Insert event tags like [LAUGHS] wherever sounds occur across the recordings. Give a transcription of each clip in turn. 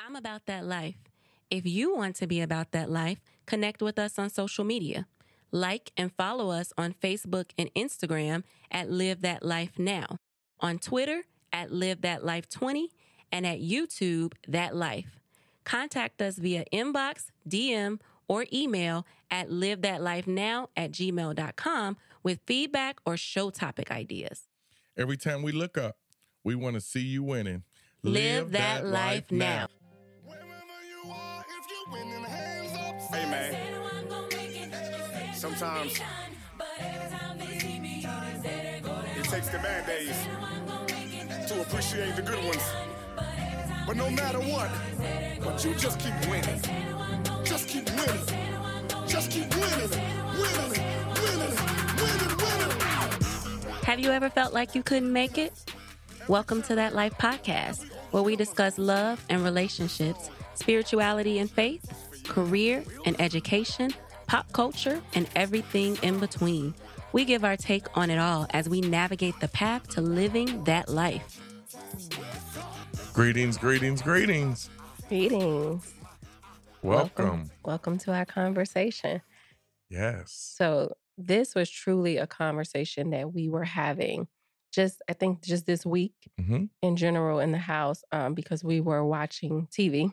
I'm about that life. If you want to be about that life, connect with us on social media. Like and follow us on Facebook and Instagram at Live That Life Now, on Twitter at Live That Life 20, and at YouTube That Life. Contact us via inbox, DM, or email at live that life now at gmail.com with feedback or show topic ideas. Every time we look up, we want to see you winning. Live, that, life now. Hey man, sometimes it takes the bad days to appreciate the good ones. But no matter what, but you just keep winning. Just keep winning. Just keep winning. Winning. Winning. Winning. Winning. Have you ever felt like you couldn't make it? Welcome to That Life podcast, where we discuss love and relationships, spirituality and faith, career and education, pop culture, and everything in between. We give our take on it all as we navigate the path to living that life. Greetings, greetings, greetings. Greetings. Welcome. Welcome to our conversation. Yes. So, this was truly a conversation that we were having just, I think, just this week hmm in general in the house um, because we were watching TV.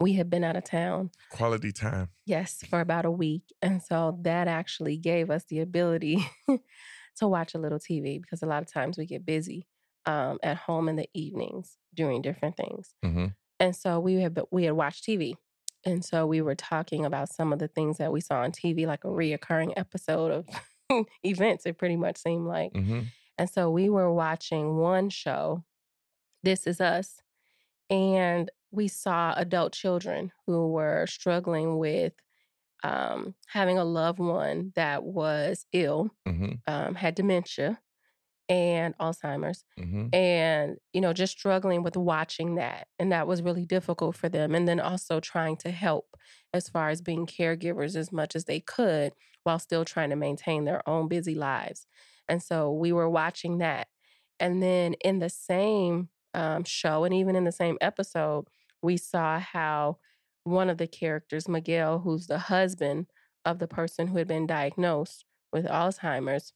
We had been out of town, Quality time. yes, for about a week. And so that actually gave us the ability [LAUGHS] to watch a little TV because a lot of times we get busy um, at home in the evenings doing different things. hmm And so we had we had watched TV. And so we were talking about some of the things that we saw on TV, like a reoccurring episode of [LAUGHS] events, it pretty much seemed like. hmm And so we were watching one show, This Is Us, and we saw adult children who were struggling with um, having a loved one that was ill, hmm um, had dementia and Alzheimer's hmm and you know just struggling with watching that and that was really difficult for them and then also trying to help as far as being caregivers as much as they could while still trying to maintain their own busy lives and so we were watching that and then in the same um, show and even in the same episode we saw how one of the characters miguel who's the husband of the person who had been diagnosed with alzheimer's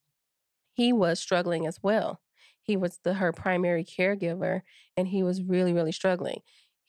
he was struggling as well. He was the her primary caregiver and he was really really struggling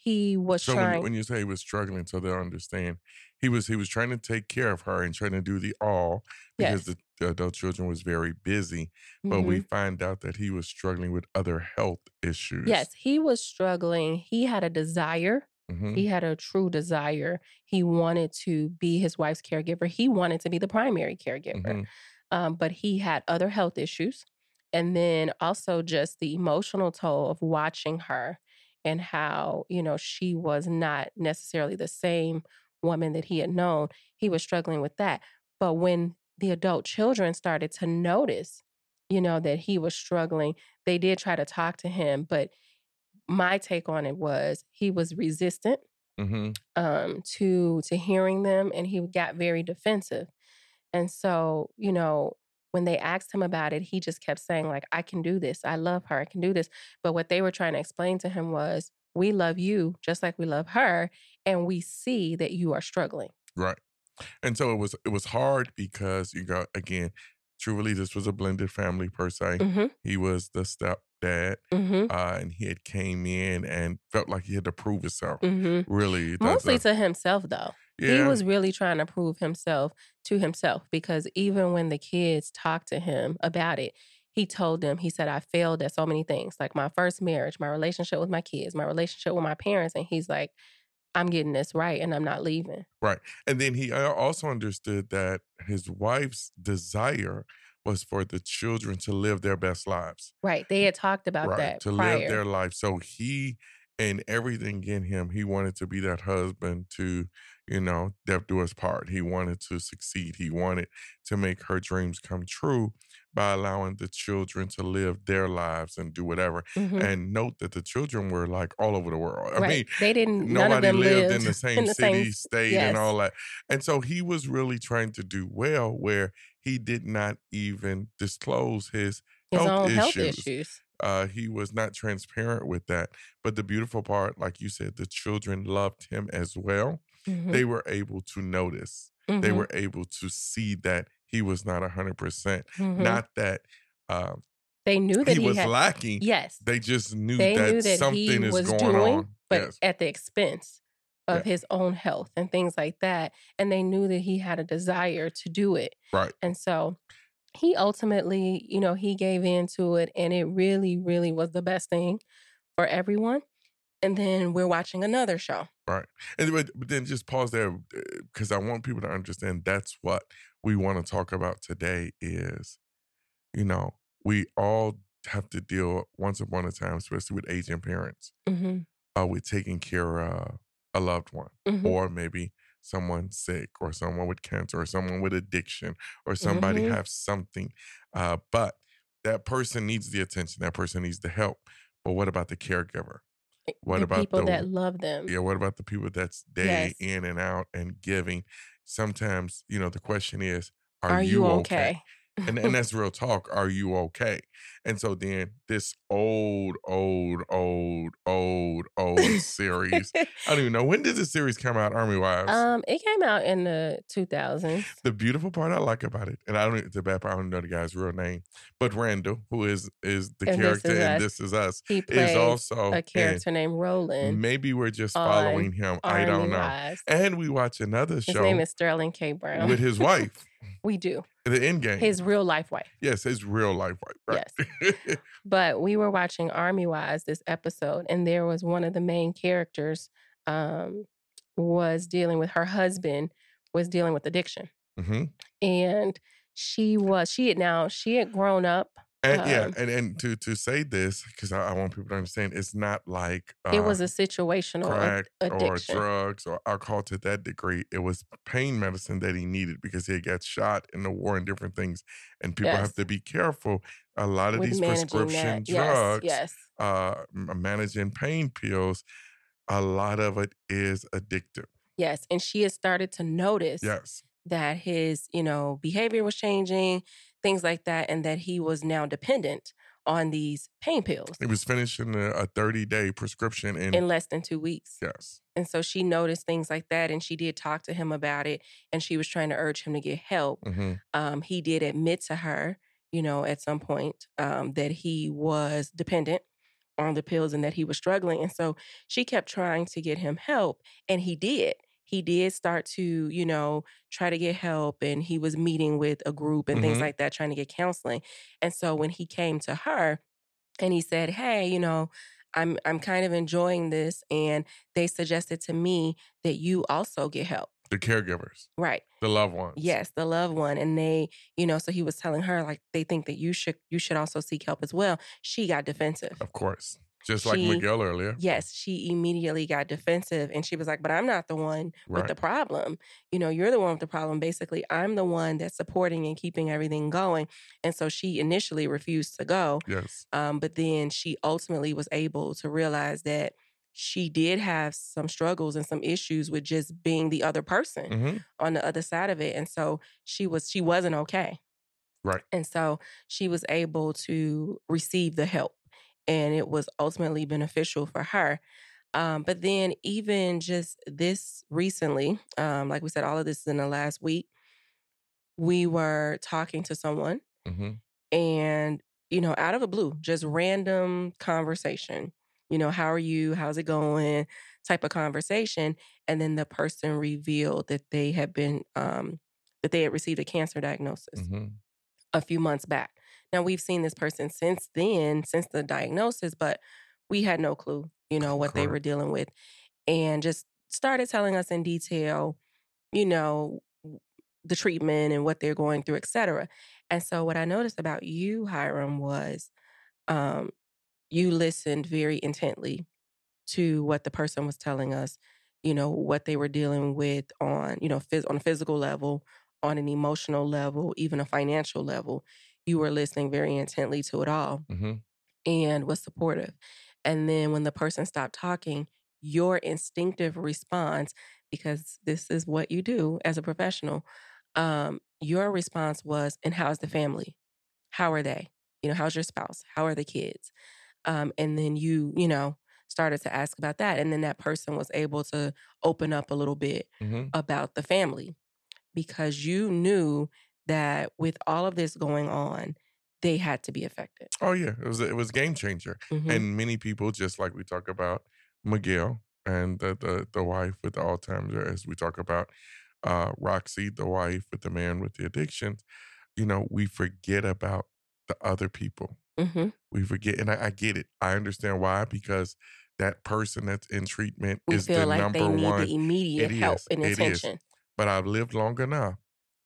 he was So when, trying when you say he was struggling, so they'll understand, he was he was trying to take care of her and trying to do the all because Yes. the, the adult children was very busy. But we Mhm. find out that he was struggling with other health issues. yes he was struggling he had a desire hmm he had a true desire he wanted to be his wife's caregiver he wanted to be the primary caregiver hmm um, but he had other health issues and then also just the emotional toll of watching her and how you know she was not necessarily the same woman that he had known he was struggling with that but when the adult children started to notice you know that he was struggling they did try to talk to him but my take on it was he was resistant hmm um, to to hearing them, and he got very defensive. And so, you know, when they asked him about it, he just kept saying, like, I can do this. I love her. I can do this. But what they were trying to explain to him was, we love you just like we love her, and we see that you are struggling. Right. And so it was it was hard because you got again, truly this was a blended family per se. Mm-hmm. He was the stepdad, Mm-hmm. uh, and he had came in and felt like he had to prove himself. Mm-hmm. Really, Mostly to himself, though. Yeah, He was really trying to prove himself to himself because even when the kids talked to him about it, he told them, he said, I failed at so many things, like my first marriage, my relationship with my kids, my relationship with my parents. And he's like, I'm getting this right and I'm not leaving. Right. And then he also understood that his wife's desire was for the children to live their best lives. Right. They had talked about right. that to prior. live their life. So he and everything in him, he wanted to be that husband to, you know, death do us part. He wanted to succeed. He wanted to make her dreams come true by allowing the children to live their lives and do whatever. Mhm. And note that the children were like all over the world. I right. mean, they didn't, none of nobody them lived, in the same in the city, same- state, yes. and all that. And so he was really trying to do well where he did not even disclose his his health own health issues. issues. uh, he was not transparent with that. But the beautiful part, like you said, the children loved him as well. Mhm. They were able to notice. They Mhm. were able to see that he was not hundred percent. Mhm. Not that um, they knew that he he, was had. lacking. Yes, They just knew they that, knew that something is was going doing, on. but yes. at the expense of Yeah. his own health and things like that. And they knew that he had a desire to do it. Right. And so he ultimately, you know, he gave in to it and it really, really was the best thing for everyone. And then we're watching another show. Right. And but, then just pause there because I want people to understand that's what we want to talk about today is, you know, we all have to deal once upon a time, especially with aging parents, Mm-hmm. uh, with taking care of a loved one Mhm. or maybe someone sick or someone with cancer or someone with addiction or somebody Mhm. have something. Uh, but that person needs the attention. That person needs the help. But what about the caregiver? Eh, what the about people the- that love them? Yeah, what about the people that's day Yes. in and out and giving? Sometimes, you know, the question is, are, Are you, you okay? okay? And and that's real talk. Are you okay? And so then this old, old, old, old, old series. I don't even know when did this series come out, Army Wives? um, it came out in the 2000s. the beautiful part I like about it, and I don't the bad part, I don't know the guy's real name, but Randall, who is is the And This character Is in Us. This Is Us, He is also a character named Roland. Maybe we're just following him. I don't know. Wise. And we watch another show. His name is Sterling K. Brown. with his [LAUGHS] wife, we do. The end game. His real life wife. yes, his real life wife. Right. But we were watching Army Wives this episode, and there was one of the main characters um, was dealing with her husband was dealing with addiction, hmm and she was she had now she had grown up. And yeah, Um, and and to to say this because I, I want people to understand, it's not like uh, it was a situational crack or drugs or alcohol to that degree. It was pain medicine that he needed because he had got shot in the war and different things. And people have to be careful. A lot of with these prescription that. drugs, Yes, yes. uh, managing pain pills, a lot of it is addictive. Yes, and she has started to notice Yes. that his, you know, behavior was changing, things like that, and that he was now dependent on these pain pills He was finishing a, a 30 day prescription in, in less than two weeks. yes. And so she noticed things like that, and she did talk to him about it, and she was trying to urge him to get help. hmm Um, he did admit to her, you know, at some point um, that he was dependent on the pills and that he was struggling. And so she kept trying to get him help, and he did. He did start to, you know, try to get help, and he was meeting with a group and things Mhm. like that, trying to get counseling. And so when he came to her and he said, Hey, you know, I'm I'm kind of enjoying this, and they suggested to me that you also get help. The caregivers, Right. the loved ones. Yes, the loved one. And they, you know, so he was telling her like they think that you should you should also seek help as well. She got defensive. Of course. Just like She- Miguel earlier. Yes, she immediately got defensive and she was like, But I'm not the one with the problem. You know, you're the one with the problem. Basically, I'm the one that's supporting and keeping everything going. And so she initially refused to go. Yes. Um, but then she ultimately was able to realize that she did have some struggles and some issues with just being the other person hmm on the other side of it. And so she was she wasn't okay. Right. And so she was able to receive the help and it was ultimately beneficial for her. Um, but then even just this recently, um, like we said, all of this is in the last week, we were talking to someone hmm and, you know, out of the blue, just random conversation. You know, how are you? How's it going? Type of conversation. And then the person revealed that they had been um that they had received a cancer diagnosis hmm a few months back. Now we've seen this person since then, since the diagnosis, but we had no clue, you know, what they were dealing with. And just started telling us in detail, you know, the treatment and what they're going through, et cetera. And so what I noticed about you, Hiram, was um, you listened very intently to what the person was telling us, you know, what they were dealing with on, you know, phys- on a physical level, on an emotional level, even a financial level. You were listening very intently to it all hmm and was supportive. And then when the person stopped talking, your instinctive response, because this is what you do as a professional, um, your response was, and how's the family? How are they? You know, how's your spouse? How are the kids? Um, and then you, you know, started to ask about that. And then that person was able to open up a little bit hmm about the family because you knew that with all of this going on, they had to be affected. Oh yeah, it was it was game changer. Mhm. And many people, just like we talk about Miguel and the the, the wife with the Alzheimer's, as we talk about uh, Roxy, the wife with the man with the addictions, you know, we forget about the other people. Mhm. We forget, and I, I get it. I understand why because that person that's in treatment We is feel the like number they need one. the immediate It help is. and attention. But I've lived long enough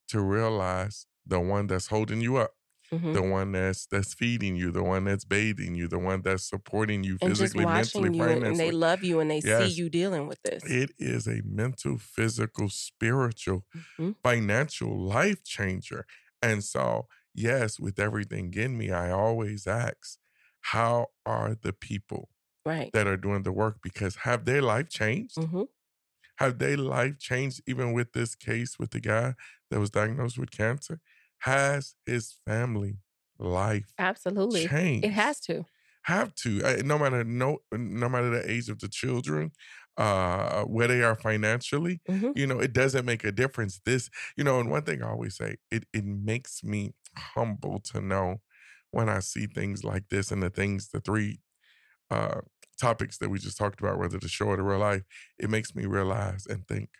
to realize the one that's holding you up, Mhm. the one that's that's feeding you, the one that's bathing you, the one that's supporting you And physically, mentally, you, and, and they love you, and they Yes. see you dealing with this. It is a mental, physical, spiritual, Mhm. financial life changer. And so, yes, with everything in me, I always ask, how are the people Right. that are doing the work? Because have their life changed? hmm Have their life changed even with this case with the guy that was diagnosed with cancer? Has his family life Absolutely. changed? It has to. have to uh, no matter no no matter the age of the children uh where they are financially hmm you know it doesn't make a difference this you know and one thing i always say it it makes me humble to know when i see things like this and the things the three uh topics that we just talked about whether the show or the real life it makes me realize and think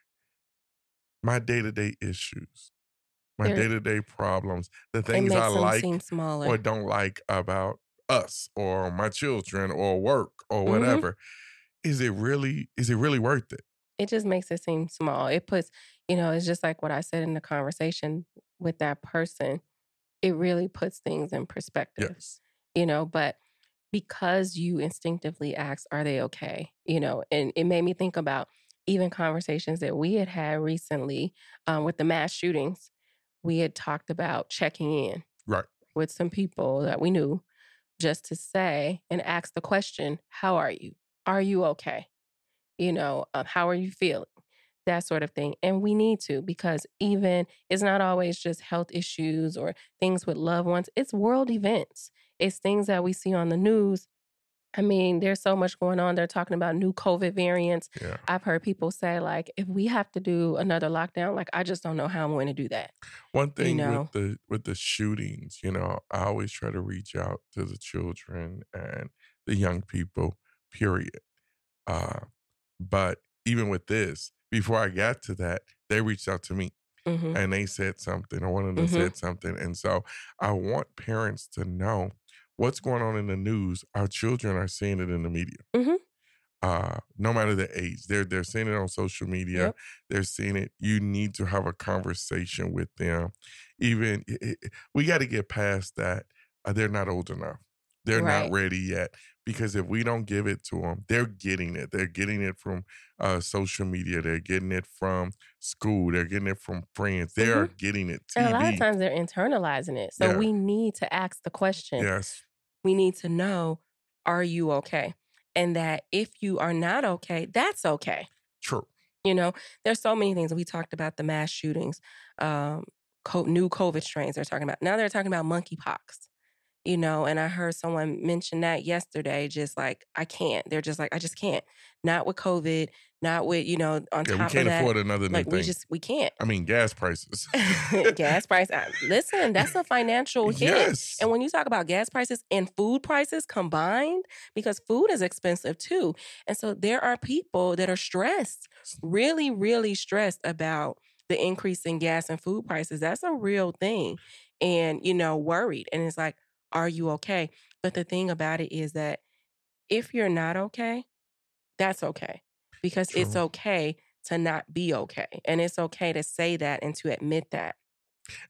my day-to-day issues my day-to-day problems the things i like or don't like about us or my children or work or Mhm. whatever is it really is it really worth it it just makes it seem small. It puts, you know, it's just like what I said in the conversation with that person. It really puts things in perspective, yes you know, but because you instinctively asked, are they okay? You know, and it made me think about even conversations that we had had recently um, with the mass shootings. We had talked about checking in right with some people that we knew just to say and ask the question, how are you? Are you okay? You know, um, how are you feeling? That sort of thing. And we need to because even it's not always just health issues or things with loved ones, it's world events. It's things that we see on the news. I mean, there's so much going on. They're talking about new COVID variants. yeah I've heard people say, like, if we have to do another lockdown, like, I just don't know how I'm going to do that. one thing know. with the with the shootings you know i always try to reach out to the children and the young people period uh but even with this before i got to that they reached out to me hmm and they said something or one of them Mhm. said something and so i want parents to know what's going on in the news our children are seeing it in the media Mhm. uh no matter the age they're they're seeing it on social media Yep. they're seeing it you need to have a conversation with them even i- i- we got to get past that uh, they're not old enough they're Right. not ready yet because if we don't give it to them they're getting it they're getting it from uh, social media they're getting it from school they're getting it from friends they are getting it Mm-hmm. And a lot of times they're internalizing it. So Yeah. we need to ask the question. yes We need to know, are you okay? And that if you are not okay, that's okay. true You know, there's so many things. We talked about the mass shootings, um, co- new COVID strains they're talking about. Now they're talking about monkeypox. You know, and I heard someone mention that yesterday, just like, I can't. They're just like, I just can't. Not with COVID, not with, you know, on yeah we top can't of that. afford another new like, we thing just, we can't. i mean gas prices [LAUGHS] gas [LAUGHS] price. uh, Listen, that's a financial hit. yes And when you talk about gas prices and food prices combined, because food is expensive too. And so there are people that are stressed, really, really stressed about the increase in gas and food prices. That's a real thing. And, you know, worried. And it's like, are you okay? But the thing about it is that if you're not okay, that's okay. Because it's okay to not be okay. And it's okay to say that and to admit that.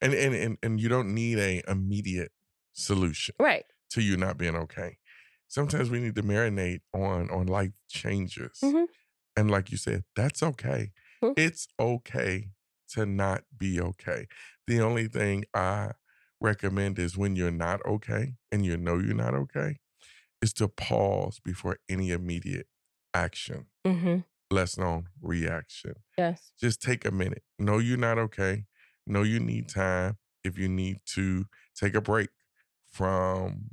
and and and, and you don't need a immediate solution Right. to you not being okay sometimes we need to marinate on on life changes Mhm. and like you said that's okay Mhm. it's okay to not be okay the only thing i recommend is when you're not okay and you know you're not okay is to pause before any immediate action Mm-hmm. less known reaction Yes. just take a minute. Know you're not okay. Know you need time. If you need to take a break from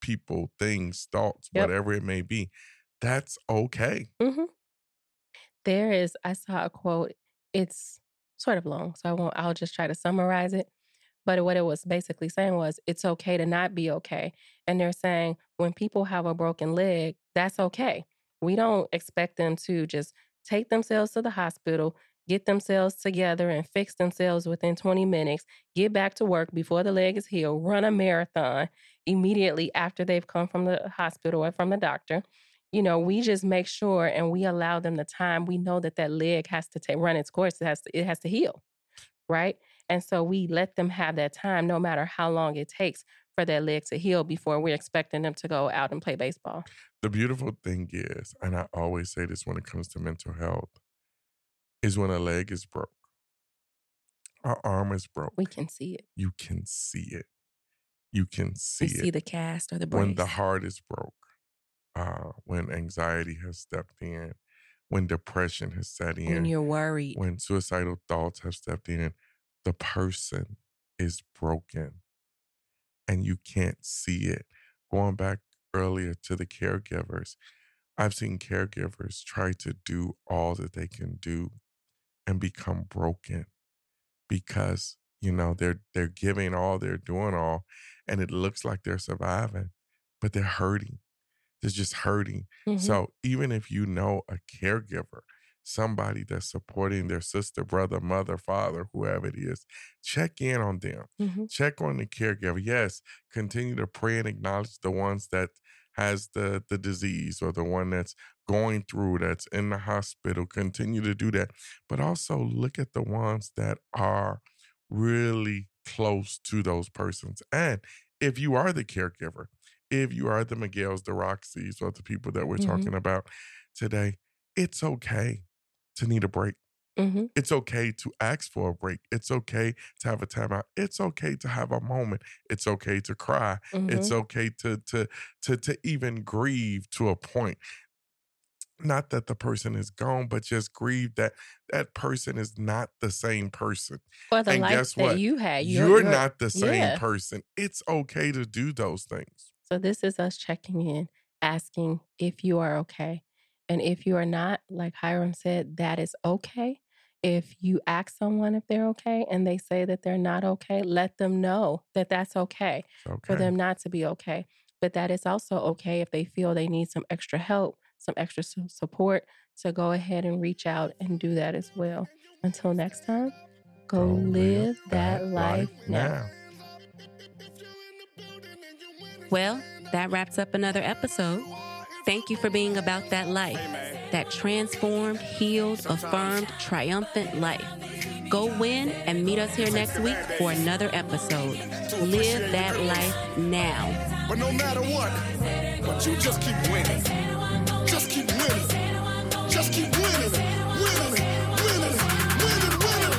people, things, thoughts, Yep. whatever it may be. That's okay. hmm There is, I saw a quote. It's sort of long, so I won't, I'll just try to summarize it. But what it was basically saying was it's okay to not be okay. And they're saying when people have a broken leg, that's okay. We don't expect them to just take themselves to the hospital, get themselves together and fix themselves within 20 minutes, get back to work before the leg is healed, run a marathon immediately after they've come from the hospital or from the doctor you know, we just make sure and we allow them the time. We know that that leg has to take, run its course. It has to, it has to heal, right? And so we let them have that time, no matter how long it takes for that leg to heal before we're expecting them to go out and play baseball. The beautiful thing is, and I always say this when it comes to mental health, is when a leg is broke, our arm is broke. We can see it. you can see it. You can see We it. see the cast or the brace. when the heart is broke, uh, when anxiety has stepped in, when depression has set in, when you're worried. when suicidal thoughts have stepped in, the person is broken and you can't see it. Going back earlier to the caregivers, I've seen caregivers try to do all that they can do and become broken because you know they're they're giving all they're doing all and it looks like they're surviving but they're hurting they're just hurting Mhm. so even if you know a caregiver, somebody that's supporting their sister, brother, mother, father, whoever it is, check in on them. Mhm. Check on the caregiver. Yes, continue to pray and acknowledge the ones that has the the disease or the one that's going through that's in the hospital. Continue to do that. But also look at the ones that are really close to those persons. And if you are the caregiver, if you are the Miguel's, the Roxy's, or the people that we're Mhm. talking about today, it's okay to need a break. Mhm. It's okay to ask for a break. It's okay to have a timeout. It's okay to have a moment. It's okay to cry. It's Mhm. okay to to to to even grieve to a point. Not that the person is gone, but just grieve that that person is not the same person. Or the and life guess that what? you had. You're, not the same yeah. person. It's okay to do those things. So this is us checking in, asking if you are okay. And if you are not, like Hiram said, that is okay. If you ask someone if they're okay and they say that they're not okay, let them know that that's okay okay. for them not to be okay. But that is also okay if they feel they need some extra help, some extra su- support to go ahead and reach out and do that as well. Until next time, go, live that life now. Well, that wraps up another episode. Thank you for being about that life, that transformed, healed, affirmed, triumphant life. Go win and meet us here next week for another episode. Live that life now. But no matter what, but you just keep winning. Just keep winning. Just keep winning. Winning. Winning. Winning. Winning.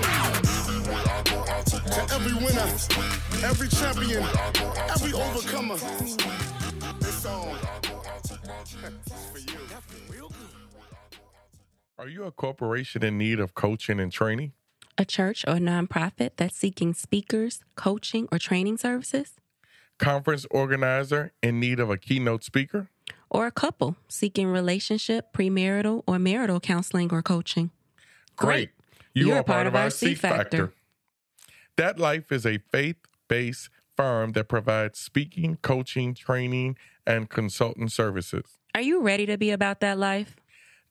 To every winner, every champion, every overcomer. This song is for you. Are you a corporation in need of coaching and training? A church or nonprofit that's seeking speakers, coaching, or training services? Conference organizer in need of a keynote speaker? Or a couple seeking relationship, premarital, or marital counseling or coaching? Great. You are part of our C Factor. That Life is a faith based firm that provides speaking, coaching, training, and consultant services. Are you ready to be about that life?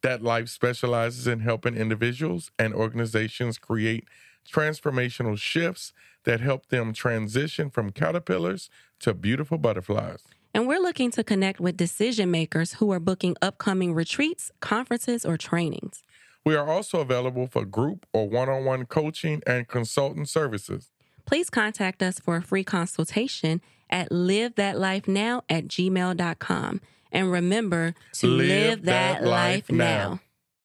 That Life specializes in helping individuals and organizations create transformational shifts that help them transition from caterpillars to beautiful butterflies. And we're looking to connect with decision makers who are booking upcoming retreats, conferences, or trainings. We are also available for group or one on one coaching and consultant services. Please contact us for a free consultation at livethatlifenow at gmail.com. And remember to Live live, that that, life now. now.